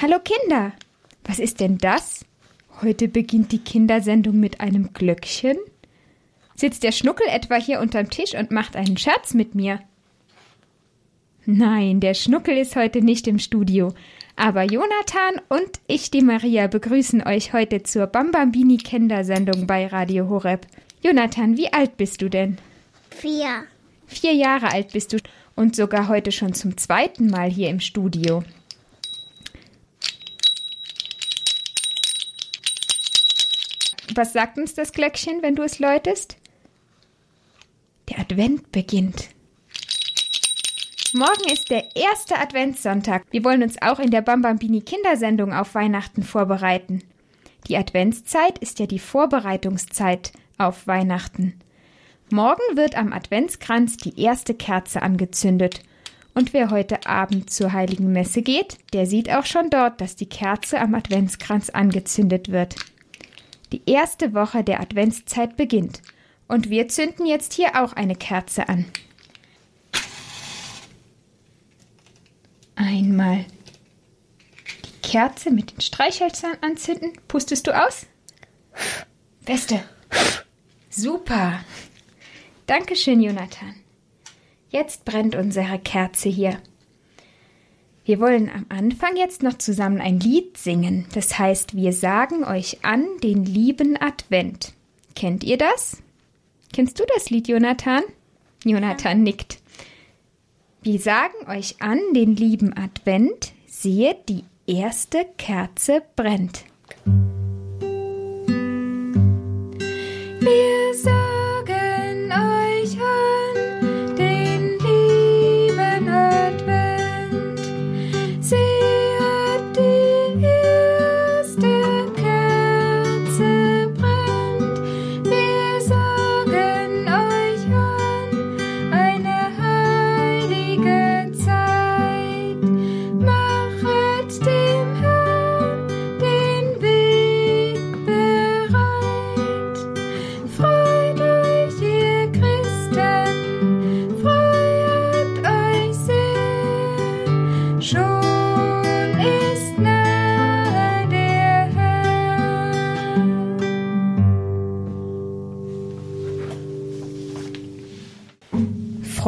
Hallo Kinder! Was ist denn das? Heute beginnt die Kindersendung mit einem Glöckchen? Sitzt der Schnuckel etwa hier unterm Tisch und macht einen Scherz mit mir? Nein, der Schnuckel ist heute nicht im Studio. Aber Jonathan und ich, die Maria, begrüßen euch heute zur Bambambini Kindersendung bei Radio Horeb. Jonathan, wie alt bist du denn? Vier. Vier Jahre alt bist du und sogar heute schon zum zweiten Mal hier im Studio. Was sagt uns das Glöckchen, wenn du es läutest? Der Advent beginnt. Morgen ist der erste Adventssonntag. Wir wollen uns auch in der Bambambini Kindersendung auf Weihnachten vorbereiten. Die Adventszeit ist ja die Vorbereitungszeit auf Weihnachten. Morgen wird am Adventskranz die erste Kerze angezündet. Und wer heute Abend zur heiligen Messe geht, der sieht auch schon dort, dass die Kerze am Adventskranz angezündet wird. Die erste Woche der Adventszeit beginnt. Und wir zünden jetzt hier auch eine Kerze an. Einmal die Kerze mit den Streichhölzern anzünden. Pustest du aus? Beste. Super. Dankeschön, Jonathan. Jetzt brennt unsere Kerze hier. Wir wollen am Anfang jetzt noch zusammen ein Lied singen. Das heißt, wir sagen euch an den lieben Advent. Kennt ihr das? Kennst du das Lied, Jonathan? Jonathan ja. nickt. Wir sagen euch an den lieben Advent. Sehe, die erste Kerze brennt. Wir sagen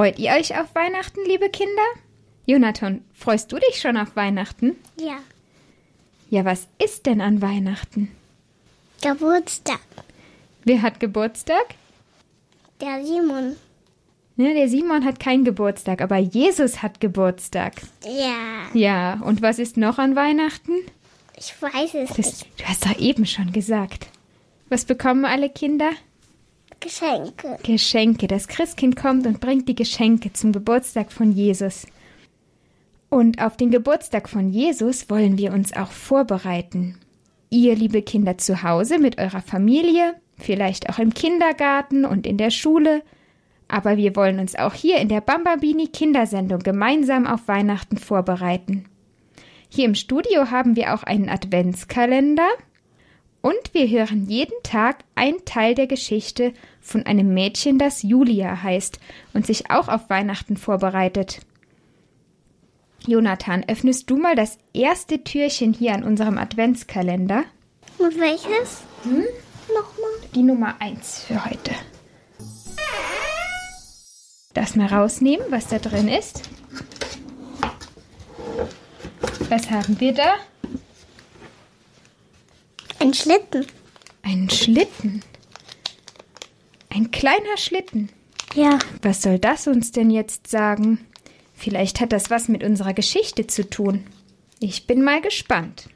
Freut ihr euch auf Weihnachten, liebe Kinder? Jonathan, freust du dich schon auf Weihnachten? Ja. Ja, was ist denn an Weihnachten? Geburtstag. Wer hat Geburtstag? Der Simon. Ja, der Simon hat keinen Geburtstag, aber Jesus hat Geburtstag. Ja. Ja, und was ist noch an Weihnachten? Ich weiß es Das, nicht. du hast doch eben schon gesagt. Was bekommen alle Kinder? Geschenke. Geschenke. Das Christkind kommt und bringt die Geschenke zum Geburtstag von Jesus. Und auf den Geburtstag von Jesus wollen wir uns auch vorbereiten. Ihr, liebe Kinder zu Hause mit eurer Familie, vielleicht auch im Kindergarten und in der Schule, aber wir wollen uns auch hier in der Bambabini Kindersendung gemeinsam auf Weihnachten vorbereiten. Hier im Studio haben wir auch einen Adventskalender und wir hören jeden Tag einen Teil der Geschichte von einem Mädchen, das Julia heißt und sich auch auf Weihnachten vorbereitet. Jonathan, öffnest du mal das erste Türchen hier an unserem Adventskalender? Und welches? Hm? Nochmal. Die Nummer 1 für heute. Das mal rausnehmen, was da drin ist. Was haben wir da? Ein Schlitten. Einen Schlitten. Ein kleiner Schlitten. Ja. Was soll das uns denn jetzt sagen? Vielleicht hat das was mit unserer Geschichte zu tun. Ich bin mal gespannt.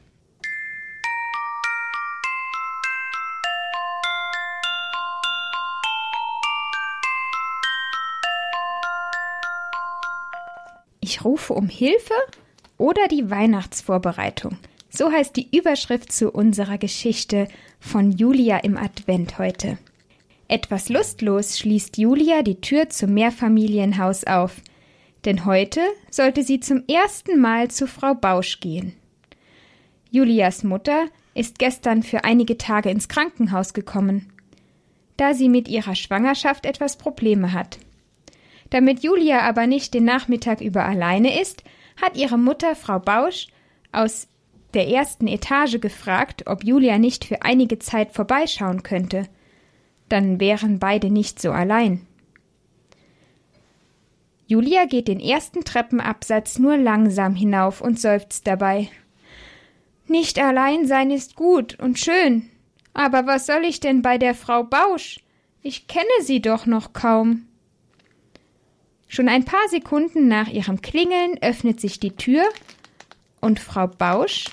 Ich rufe um Hilfe oder die Weihnachtsvorbereitung. So heißt die Überschrift zu unserer Geschichte von Julia im Advent heute. Etwas lustlos schließt Julia die Tür zum Mehrfamilienhaus auf, denn heute sollte sie zum ersten Mal zu Frau Bausch gehen. Julias Mutter ist gestern für einige Tage ins Krankenhaus gekommen, da sie mit ihrer Schwangerschaft etwas Probleme hat. Damit Julia aber nicht den Nachmittag über alleine ist, hat ihre Mutter Frau Bausch aus der ersten Etage gefragt, ob Julia nicht für einige Zeit vorbeischauen könnte. Dann wären beide nicht so allein. Julia geht den ersten Treppenabsatz nur langsam hinauf und seufzt dabei. Nicht allein sein ist gut und schön. Aber was soll ich denn bei der Frau Bausch? Ich kenne sie doch noch kaum. Schon ein paar Sekunden nach ihrem Klingeln öffnet sich die Tür und Frau Bausch,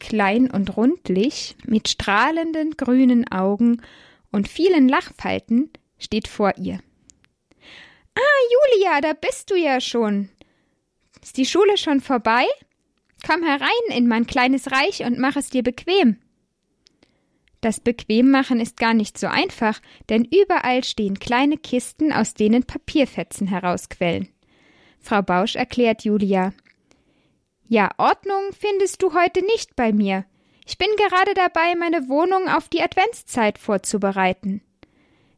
klein und rundlich, mit strahlenden grünen Augen und vielen Lachfalten, steht vor ihr. Ah, Julia, da bist du ja schon. Ist die Schule schon vorbei? Komm herein in mein kleines Reich und mach es dir bequem. Das Bequemmachen ist gar nicht so einfach, denn überall stehen kleine Kisten, aus denen Papierfetzen herausquellen. Frau Bausch erklärt Julia. Ja, Ordnung findest du heute nicht bei mir. Ich bin gerade dabei, meine Wohnung auf die Adventszeit vorzubereiten.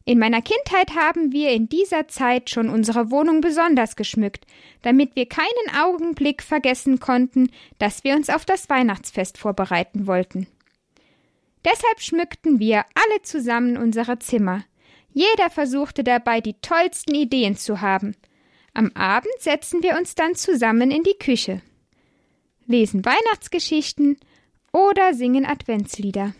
In meiner Kindheit haben wir in dieser Zeit schon unsere Wohnung besonders geschmückt, damit wir keinen Augenblick vergessen konnten, dass wir uns auf das Weihnachtsfest vorbereiten wollten. Deshalb schmückten wir alle zusammen unsere Zimmer. Jeder versuchte dabei, die tollsten Ideen zu haben. Am Abend setzen wir uns dann zusammen in die Küche, lesen Weihnachtsgeschichten oder singen Adventslieder.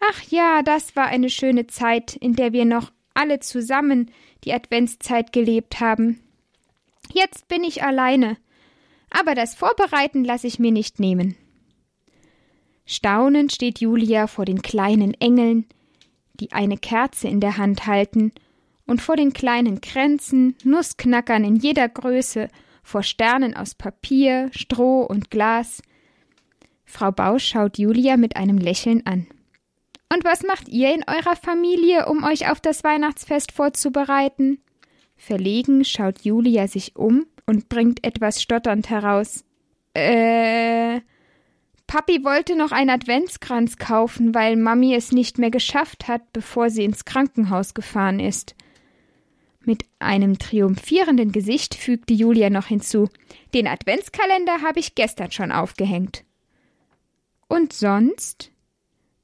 Ach ja, das war eine schöne Zeit, in der wir noch alle zusammen die Adventszeit gelebt haben. Jetzt bin ich alleine, aber das Vorbereiten lasse ich mir nicht nehmen. Staunend steht Julia vor den kleinen Engeln, die eine Kerze in der Hand halten, und vor den kleinen Kränzen, Nussknackern in jeder Größe, vor Sternen aus Papier, Stroh und Glas. Frau Bausch schaut Julia mit einem Lächeln an. Und was macht ihr in eurer Familie, um euch auf das Weihnachtsfest vorzubereiten? Verlegen schaut Julia sich um und bringt etwas stotternd heraus. Äh, Papi wollte noch einen Adventskranz kaufen, weil Mami es nicht mehr geschafft hat, bevor sie ins Krankenhaus gefahren ist. Mit einem triumphierenden Gesicht fügte Julia noch hinzu Den Adventskalender habe ich gestern schon aufgehängt. Und sonst?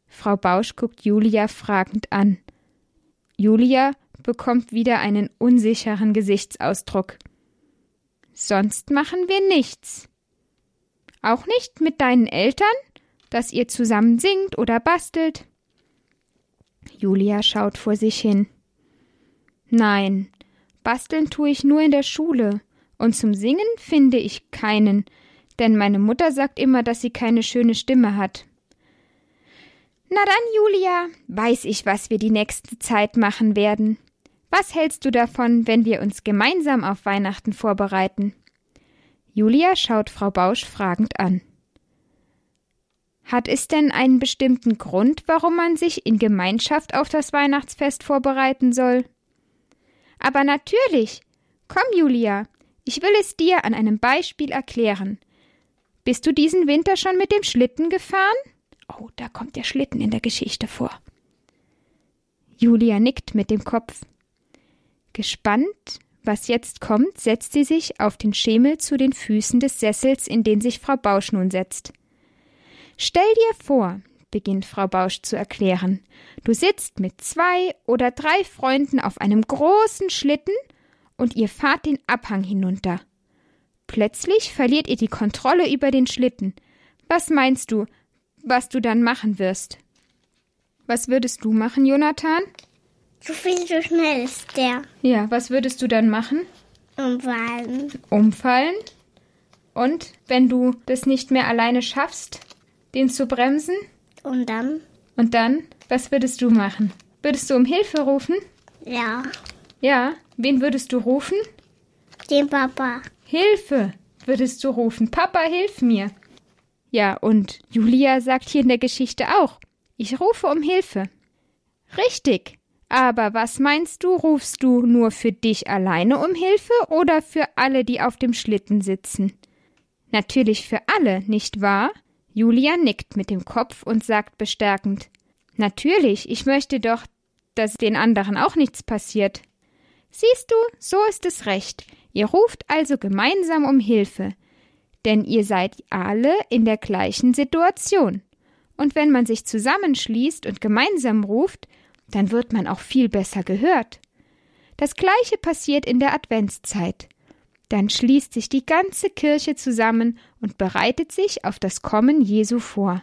Frau Bausch guckt Julia fragend an. Julia bekommt wieder einen unsicheren Gesichtsausdruck. Sonst machen wir nichts. Auch nicht mit deinen Eltern, dass ihr zusammen singt oder bastelt? Julia schaut vor sich hin. Nein, basteln tue ich nur in der Schule, und zum Singen finde ich keinen, denn meine Mutter sagt immer, dass sie keine schöne Stimme hat. Na dann, Julia, weiß ich, was wir die nächste Zeit machen werden. Was hältst du davon, wenn wir uns gemeinsam auf Weihnachten vorbereiten? Julia schaut Frau Bausch fragend an. Hat es denn einen bestimmten Grund, warum man sich in Gemeinschaft auf das Weihnachtsfest vorbereiten soll? Aber natürlich. Komm, Julia, ich will es dir an einem Beispiel erklären. Bist du diesen Winter schon mit dem Schlitten gefahren? Oh, da kommt der Schlitten in der Geschichte vor. Julia nickt mit dem Kopf. Gespannt was jetzt kommt, setzt sie sich auf den Schemel zu den Füßen des Sessels, in den sich Frau Bausch nun setzt. Stell dir vor, beginnt Frau Bausch zu erklären, du sitzt mit zwei oder drei Freunden auf einem großen Schlitten und ihr fahrt den Abhang hinunter. Plötzlich verliert ihr die Kontrolle über den Schlitten. Was meinst du, was du dann machen wirst? Was würdest du machen, Jonathan? So viel so schnell ist der. Ja, was würdest du dann machen? Umfallen. Umfallen? Und wenn du das nicht mehr alleine schaffst, den zu bremsen? Und dann? Und dann? Was würdest du machen? Würdest du um Hilfe rufen? Ja. Ja. Wen würdest du rufen? Den Papa. Hilfe! Würdest du rufen. Papa, hilf mir. Ja, und Julia sagt hier in der Geschichte auch. Ich rufe um Hilfe. Richtig. Aber was meinst du, rufst du nur für dich alleine um Hilfe oder für alle, die auf dem Schlitten sitzen? Natürlich für alle, nicht wahr? Julia nickt mit dem Kopf und sagt bestärkend Natürlich, ich möchte doch, dass den anderen auch nichts passiert. Siehst du, so ist es recht. Ihr ruft also gemeinsam um Hilfe. denn ihr seid alle in der gleichen Situation. Und wenn man sich zusammenschließt und gemeinsam ruft, dann wird man auch viel besser gehört. Das gleiche passiert in der Adventszeit. Dann schließt sich die ganze Kirche zusammen und bereitet sich auf das Kommen Jesu vor.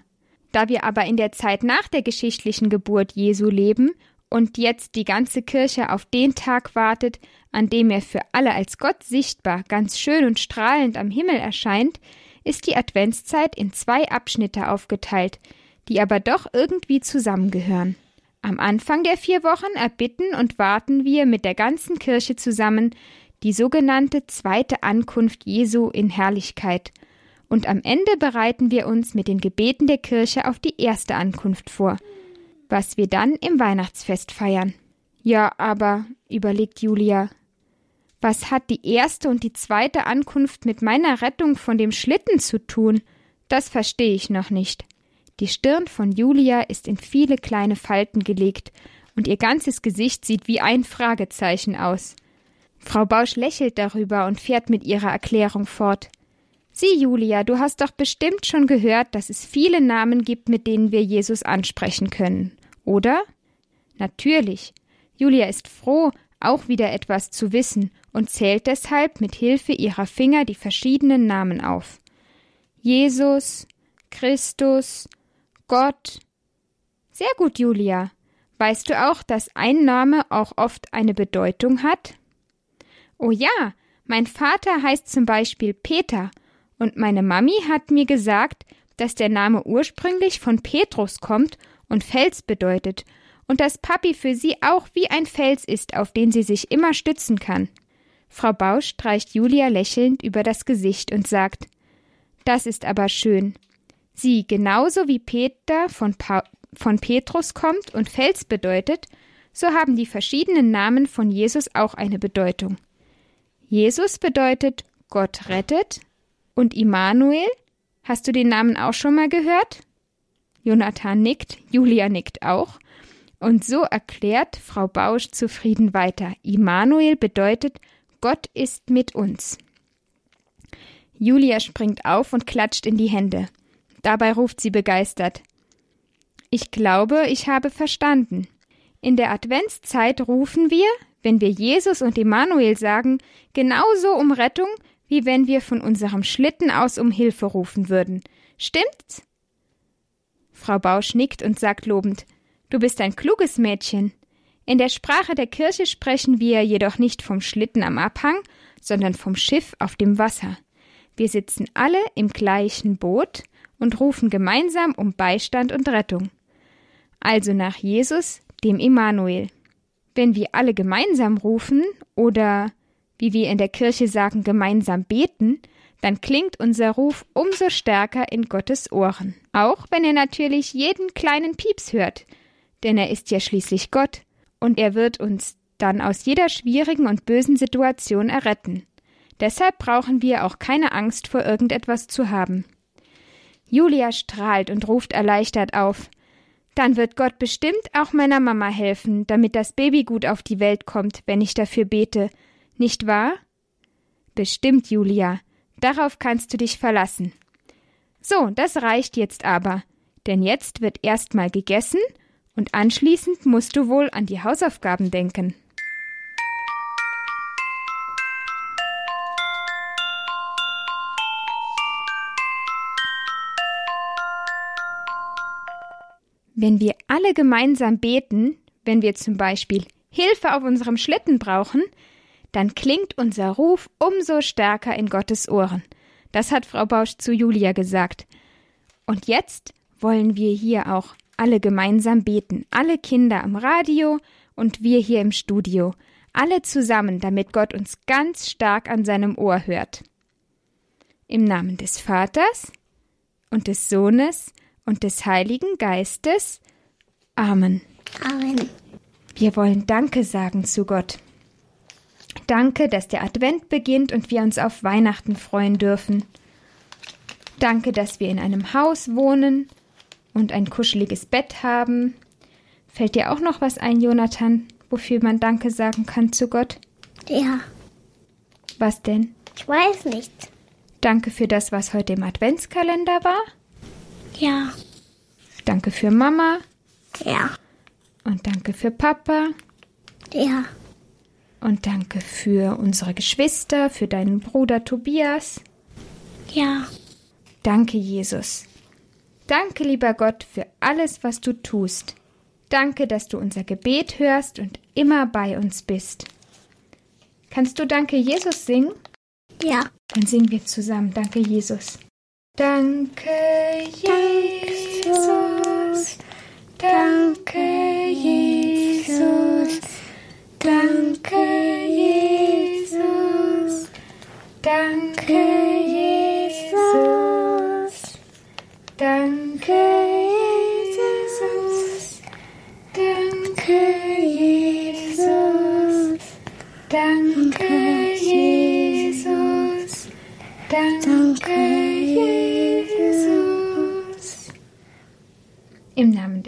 Da wir aber in der Zeit nach der geschichtlichen Geburt Jesu leben und jetzt die ganze Kirche auf den Tag wartet, an dem er für alle als Gott sichtbar, ganz schön und strahlend am Himmel erscheint, ist die Adventszeit in zwei Abschnitte aufgeteilt, die aber doch irgendwie zusammengehören. Am Anfang der vier Wochen erbitten und warten wir mit der ganzen Kirche zusammen die sogenannte zweite Ankunft Jesu in Herrlichkeit, und am Ende bereiten wir uns mit den Gebeten der Kirche auf die erste Ankunft vor, was wir dann im Weihnachtsfest feiern. Ja, aber, überlegt Julia, was hat die erste und die zweite Ankunft mit meiner Rettung von dem Schlitten zu tun? Das verstehe ich noch nicht. Die Stirn von Julia ist in viele kleine Falten gelegt, und ihr ganzes Gesicht sieht wie ein Fragezeichen aus. Frau Bausch lächelt darüber und fährt mit ihrer Erklärung fort. Sieh, Julia, du hast doch bestimmt schon gehört, dass es viele Namen gibt, mit denen wir Jesus ansprechen können, oder? Natürlich. Julia ist froh, auch wieder etwas zu wissen und zählt deshalb mit Hilfe ihrer Finger die verschiedenen Namen auf. Jesus, Christus, Gott. Sehr gut, Julia. Weißt du auch, dass ein Name auch oft eine Bedeutung hat? Oh ja, mein Vater heißt zum Beispiel Peter und meine Mami hat mir gesagt, dass der Name ursprünglich von Petrus kommt und Fels bedeutet und dass Papi für sie auch wie ein Fels ist, auf den sie sich immer stützen kann. Frau Bausch streicht Julia lächelnd über das Gesicht und sagt Das ist aber schön. Sie, genauso wie Peter von, pa von Petrus kommt und Fels bedeutet, so haben die verschiedenen Namen von Jesus auch eine Bedeutung. Jesus bedeutet Gott rettet, und Immanuel? Hast du den Namen auch schon mal gehört? Jonathan nickt, Julia nickt auch. Und so erklärt Frau Bausch zufrieden weiter. Immanuel bedeutet, Gott ist mit uns. Julia springt auf und klatscht in die Hände. Dabei ruft sie begeistert. Ich glaube, ich habe verstanden. In der Adventszeit rufen wir, wenn wir Jesus und Immanuel sagen, genauso um Rettung, wie wenn wir von unserem Schlitten aus um Hilfe rufen würden. Stimmt's? Frau Bausch nickt und sagt lobend Du bist ein kluges Mädchen. In der Sprache der Kirche sprechen wir jedoch nicht vom Schlitten am Abhang, sondern vom Schiff auf dem Wasser. Wir sitzen alle im gleichen Boot und rufen gemeinsam um Beistand und Rettung. Also nach Jesus, dem Immanuel. Wenn wir alle gemeinsam rufen oder wie wir in der Kirche sagen, gemeinsam beten, dann klingt unser Ruf umso stärker in Gottes Ohren. Auch wenn er natürlich jeden kleinen Pieps hört, denn er ist ja schließlich Gott und er wird uns dann aus jeder schwierigen und bösen Situation erretten. Deshalb brauchen wir auch keine Angst vor irgendetwas zu haben. Julia strahlt und ruft erleichtert auf. Dann wird Gott bestimmt auch meiner Mama helfen, damit das Baby gut auf die Welt kommt, wenn ich dafür bete, nicht wahr? Bestimmt, Julia. Darauf kannst du dich verlassen. So, das reicht jetzt aber, denn jetzt wird erst mal gegessen und anschließend musst du wohl an die Hausaufgaben denken. Wenn wir alle gemeinsam beten, wenn wir zum Beispiel Hilfe auf unserem Schlitten brauchen, dann klingt unser Ruf umso stärker in Gottes Ohren. Das hat Frau Bausch zu Julia gesagt. Und jetzt wollen wir hier auch alle gemeinsam beten, alle Kinder am Radio und wir hier im Studio, alle zusammen, damit Gott uns ganz stark an seinem Ohr hört. Im Namen des Vaters und des Sohnes und des Heiligen Geistes. Amen. Amen. Wir wollen Danke sagen zu Gott. Danke, dass der Advent beginnt und wir uns auf Weihnachten freuen dürfen. Danke, dass wir in einem Haus wohnen und ein kuscheliges Bett haben. Fällt dir auch noch was ein, Jonathan, wofür man Danke sagen kann zu Gott? Ja. Was denn? Ich weiß nicht. Danke für das, was heute im Adventskalender war. Ja. Danke für Mama Ja. und danke für Papa Ja. und danke für unsere Geschwister, für deinen Bruder Tobias. Ja. Danke, Jesus. Danke, lieber Gott, für alles, was du tust. Danke, dass du unser Gebet hörst und immer bei uns bist. Kannst du Danke, Jesus singen? Ja. Dann singen wir zusammen. Danke, Jesus. Danke, Jesus. Danke, Jesus. Danke, Jesus. Danke, Jesus.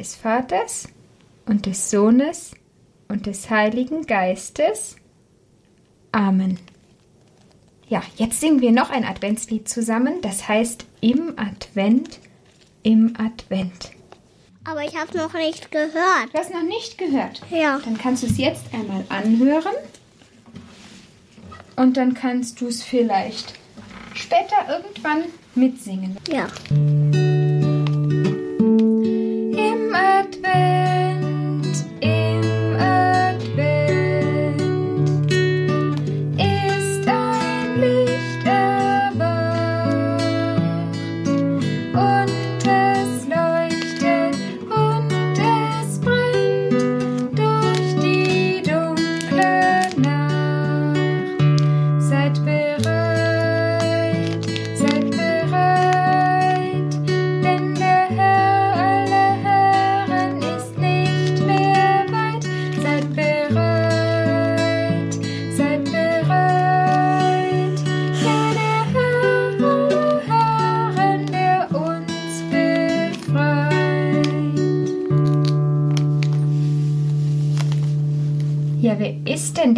Des Vaters und des Sohnes und des Heiligen Geistes. Amen. Ja, jetzt singen wir noch ein Adventslied zusammen, das heißt Im Advent, im Advent. Aber ich habe noch nicht gehört. Du hast noch nicht gehört. Ja. Dann kannst du es jetzt einmal anhören und dann kannst du es vielleicht später irgendwann mitsingen. Ja. away.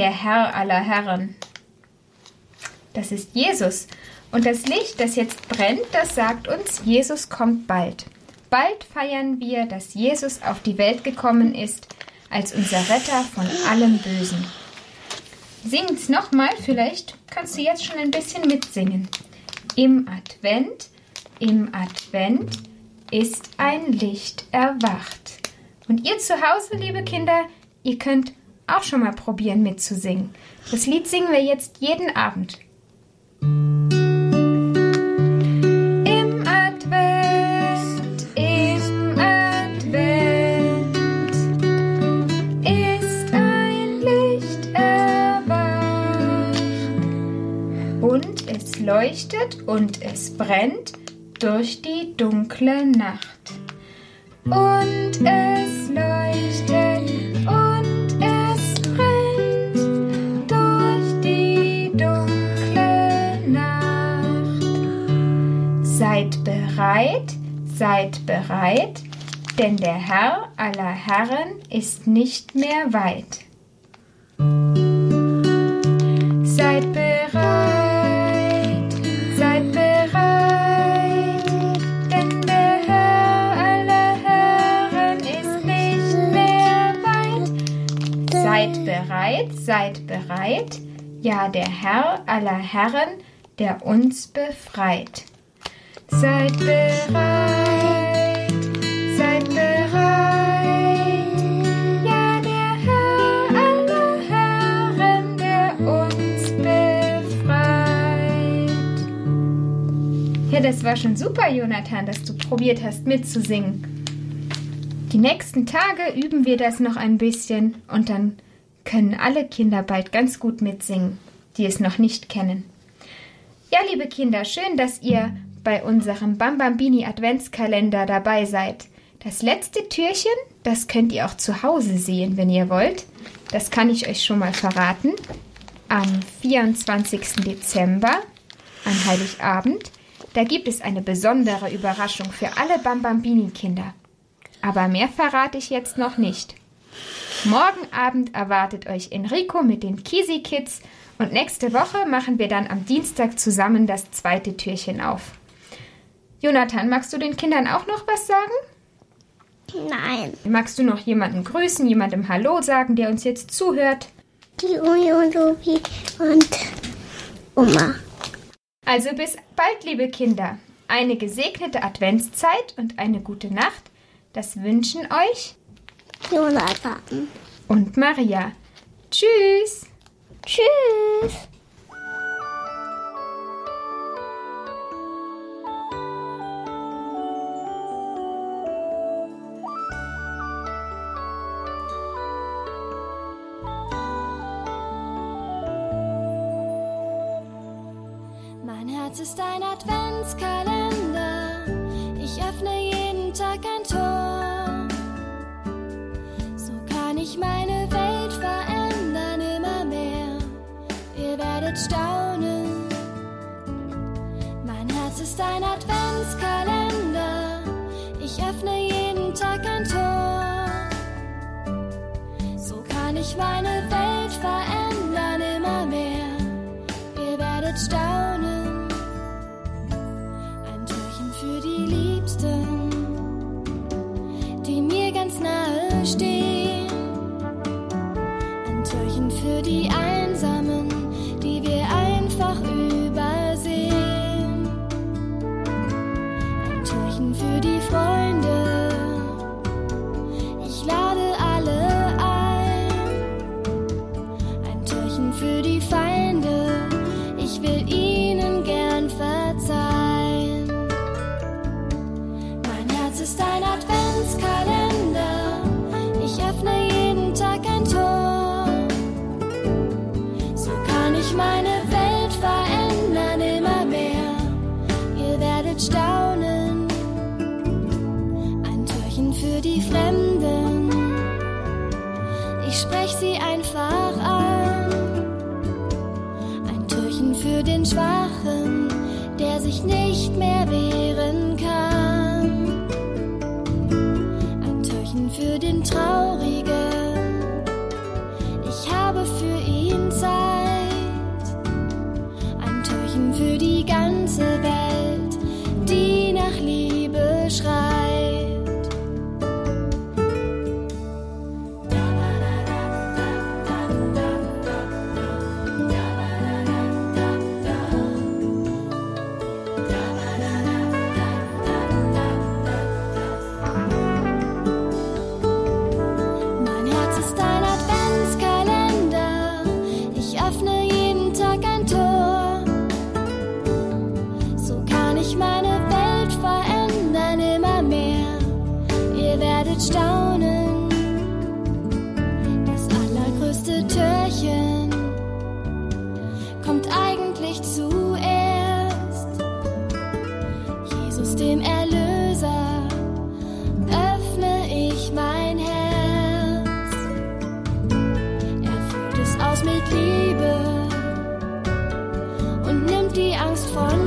Der Herr aller Herren? Das ist Jesus. Und das Licht, das jetzt brennt, das sagt uns, Jesus kommt bald. Bald feiern wir, dass Jesus auf die Welt gekommen ist, als unser Retter von allem Bösen. Sing's nochmal, vielleicht kannst du jetzt schon ein bisschen mitsingen. Im Advent, im Advent ist ein Licht erwacht. Und ihr zu Hause, liebe Kinder, ihr könnt auch schon mal probieren mitzusingen. Das Lied singen wir jetzt jeden Abend. Im Advent, ist ein Licht erwacht und es leuchtet und es brennt durch die dunkle Nacht. Und es bereit, seid bereit, denn der Herr aller Herren ist nicht mehr weit. Seid bereit, seid bereit, denn der Herr aller Herren ist nicht mehr weit. Seid bereit, seid bereit, ja der Herr aller Herren, der uns befreit. Seid bereit, seid bereit, ja der Herr aller Herren, der uns befreit. Ja, das war schon super, Jonathan, dass du probiert hast mitzusingen. Die nächsten Tage üben wir das noch ein bisschen und dann können alle Kinder bald ganz gut mitsingen, die es noch nicht kennen. Ja, liebe Kinder, schön, dass ihr bei unserem Bambambini Adventskalender dabei seid. Das letzte Türchen, das könnt ihr auch zu Hause sehen, wenn ihr wollt. Das kann ich euch schon mal verraten. Am 24. Dezember, an Heiligabend, da gibt es eine besondere Überraschung für alle Bambambini-Kinder. Aber mehr verrate ich jetzt noch nicht. Morgen Abend erwartet euch Enrico mit den Kisi Kids Und nächste Woche machen wir dann am Dienstag zusammen das zweite Türchen auf. Jonathan, magst du den Kindern auch noch was sagen? Nein. Magst du noch jemanden grüßen, jemandem Hallo sagen, der uns jetzt zuhört? Die Uni und Opi und Oma. Also bis bald, liebe Kinder. Eine gesegnete Adventszeit und eine gute Nacht. Das wünschen euch Jonathan. und Maria. Tschüss. Tschüss. Kann ich meine Welt verändern immer mehr. Ihr werdet staunen. Mein Herz ist ein Adventskalender. Ich öffne jeden Tag ein Tor. So kann ich meine Welt Schwachen, der sich nicht mehr wehren kann. Ein Türchen für den Traurigen. Ich habe für ihn Zeit. Ein Türchen für die ganze Welt, die nach Liebe schreit. Kommt eigentlich zuerst. Jesus dem Erlöser öffne ich mein Herz. Er füllt es aus mit Liebe und nimmt die Angst von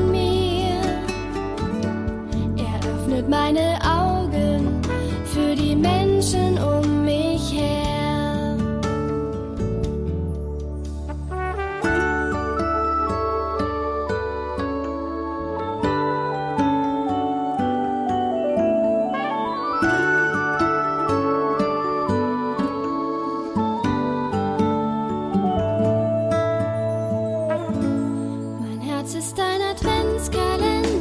Herz ist ein Adventskalender.